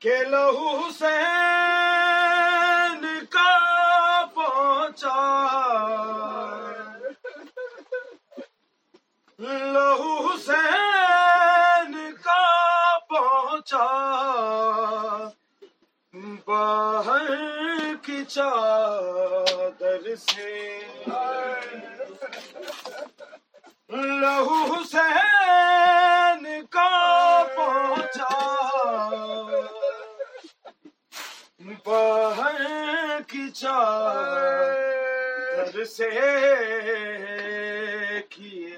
کہ لہو حسین کا پہنچا۔ لہو حسین کا پہنچا۔ باہر کی چادر سے۔ لہو حسین سے کیے۔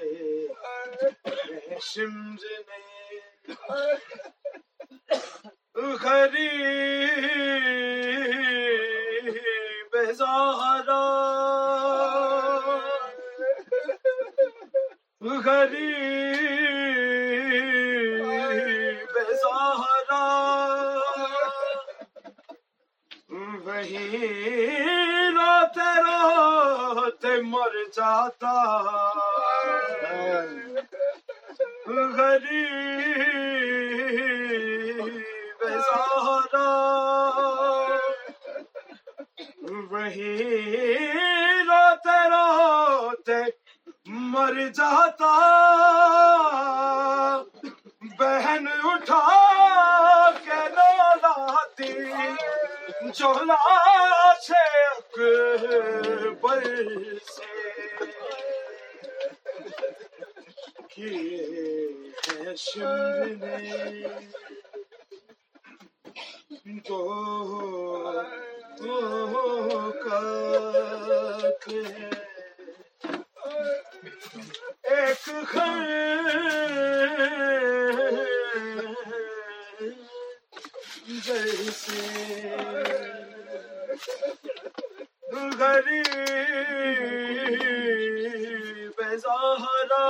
شمز نے غریب زہرا۔ غریب زہرا۔ وہی روتے مر جاتا غریب زہرا وہی روتے روتے مر جاتا بہن اٹھا جولا سے سے نے دو ایک جیسے غریب، زہرا،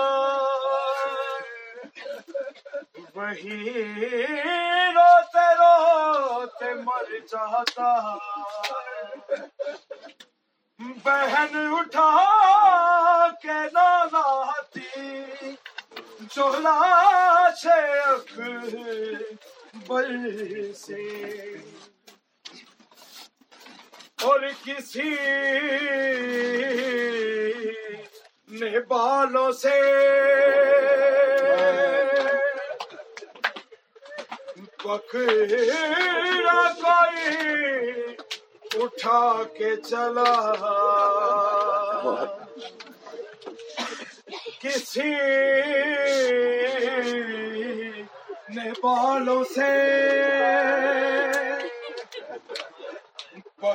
وہی روتے روتے مر جاتا بہن اٹھا کے لاتی چولا سے اکبر سے اور کسی نے بالوں سے پکڑا کوئی اٹھا کے چلا۔ کسی نے بالوں سے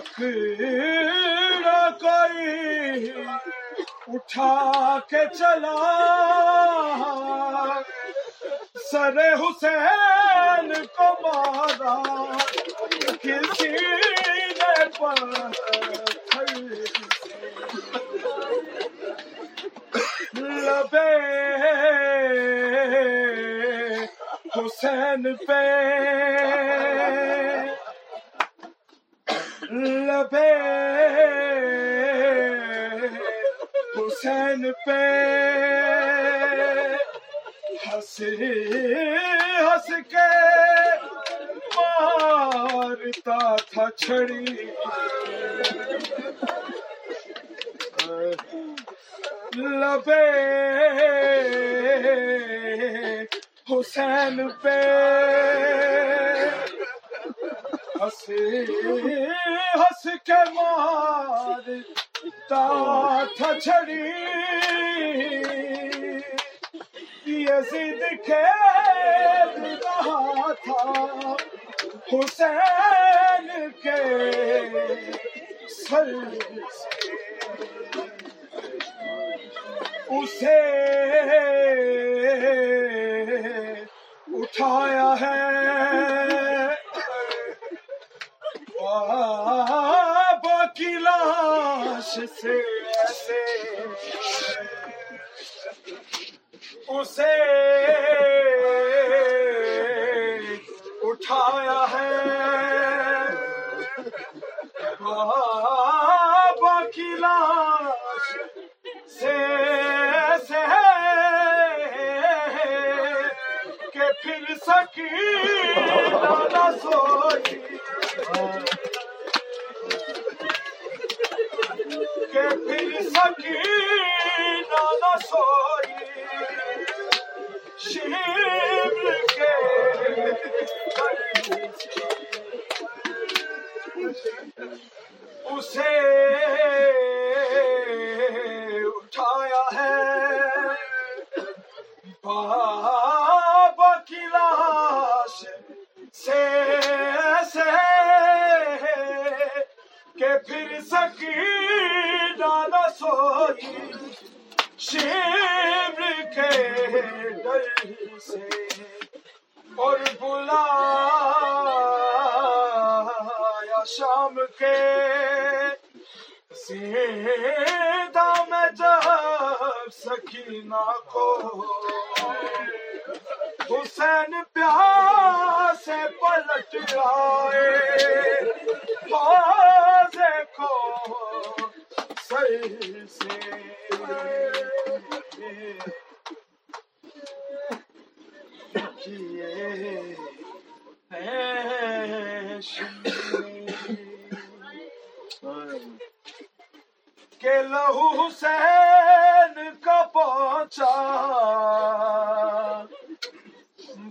پکڑا کوئی اٹھا کے چلا سر حسین کو مارا کسی نے لبے حسین پہ لبے حسین پہ ہنس ہنس کے مارتا تھا چھڑی۔ لبے حسین پہ ہنس ہنس کے مارتا تھا چھڑی۔ یزید کھیل رہا تھا حسین کے سر اسے اٹھایا ہے۔ لاش سے ایسے اسے اٹھایا ہے بابا کی لاش سے ایسے کہ پھر سکینہ سکینہ سوئی شیب کے ڈر سے اور بلا شام کے سیدھا میں جب سکینہ کو حسین پیار سے پلٹ آئے کہ لہو حسین کا پہنچا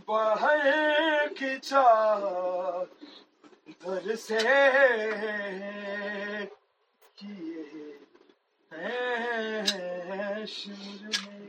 بہر کی چادر سے کیے ہیں شمر